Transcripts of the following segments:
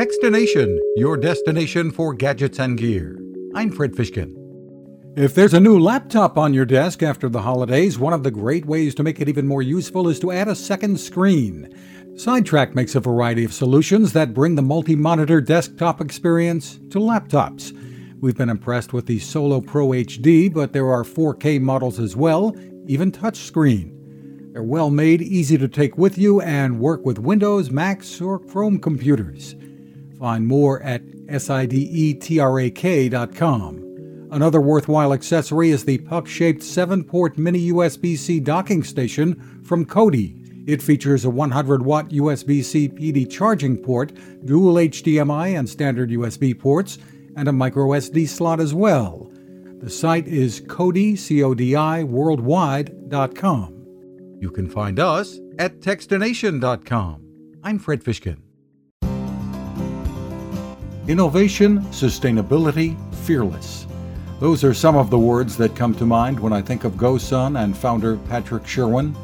Techstination, your destination for gadgets and gear. I'm Fred Fishkin. If there's a new laptop on your desk after the holidays, one of the great ways to make it even more useful is to add a second screen. Sidetrak makes a variety of solutions that bring the multi monitor desktop experience to laptops. We've been impressed with the Solo Pro HD, but there are 4K models as well, even touchscreen. They're well made, easy to take with you, and work with Windows, Macs, or Chrome computers. Find more at sidetrak.com. Another worthwhile accessory is the puck shaped 7 port mini USB C docking station from Codi. It features a 100 watt USB C PD charging port, dual HDMI and standard USB ports, and a micro SD slot as well. The site is Codi, C-O-D-I, worldwide.com. You can find us at Techstination.com. I'm Fred Fishkin. Innovation, sustainability, fearless. Those are some of the words that come to mind when I think of GoSun and founder Patrick Sherwin.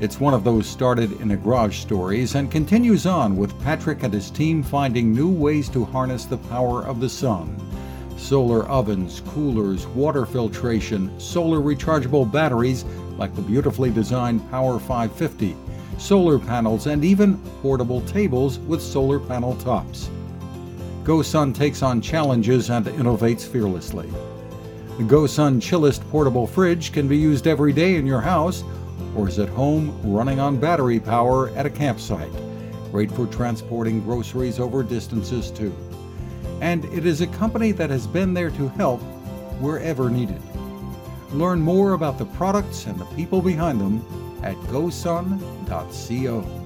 It's one of those started in a garage stories and continues on with Patrick and his team finding new ways to harness the power of the sun. Solar ovens, coolers, water filtration, solar rechargeable batteries like the beautifully designed Power 550, solar panels, and even portable tables with solar panel tops. GoSun takes on challenges and innovates fearlessly. The GoSun Chillest portable fridge can be used every day in your house or is at home running on battery power at a campsite. Great for transporting groceries over distances too. And it is a company that has been there to help wherever needed. Learn more about the products and the people behind them at gosun.co.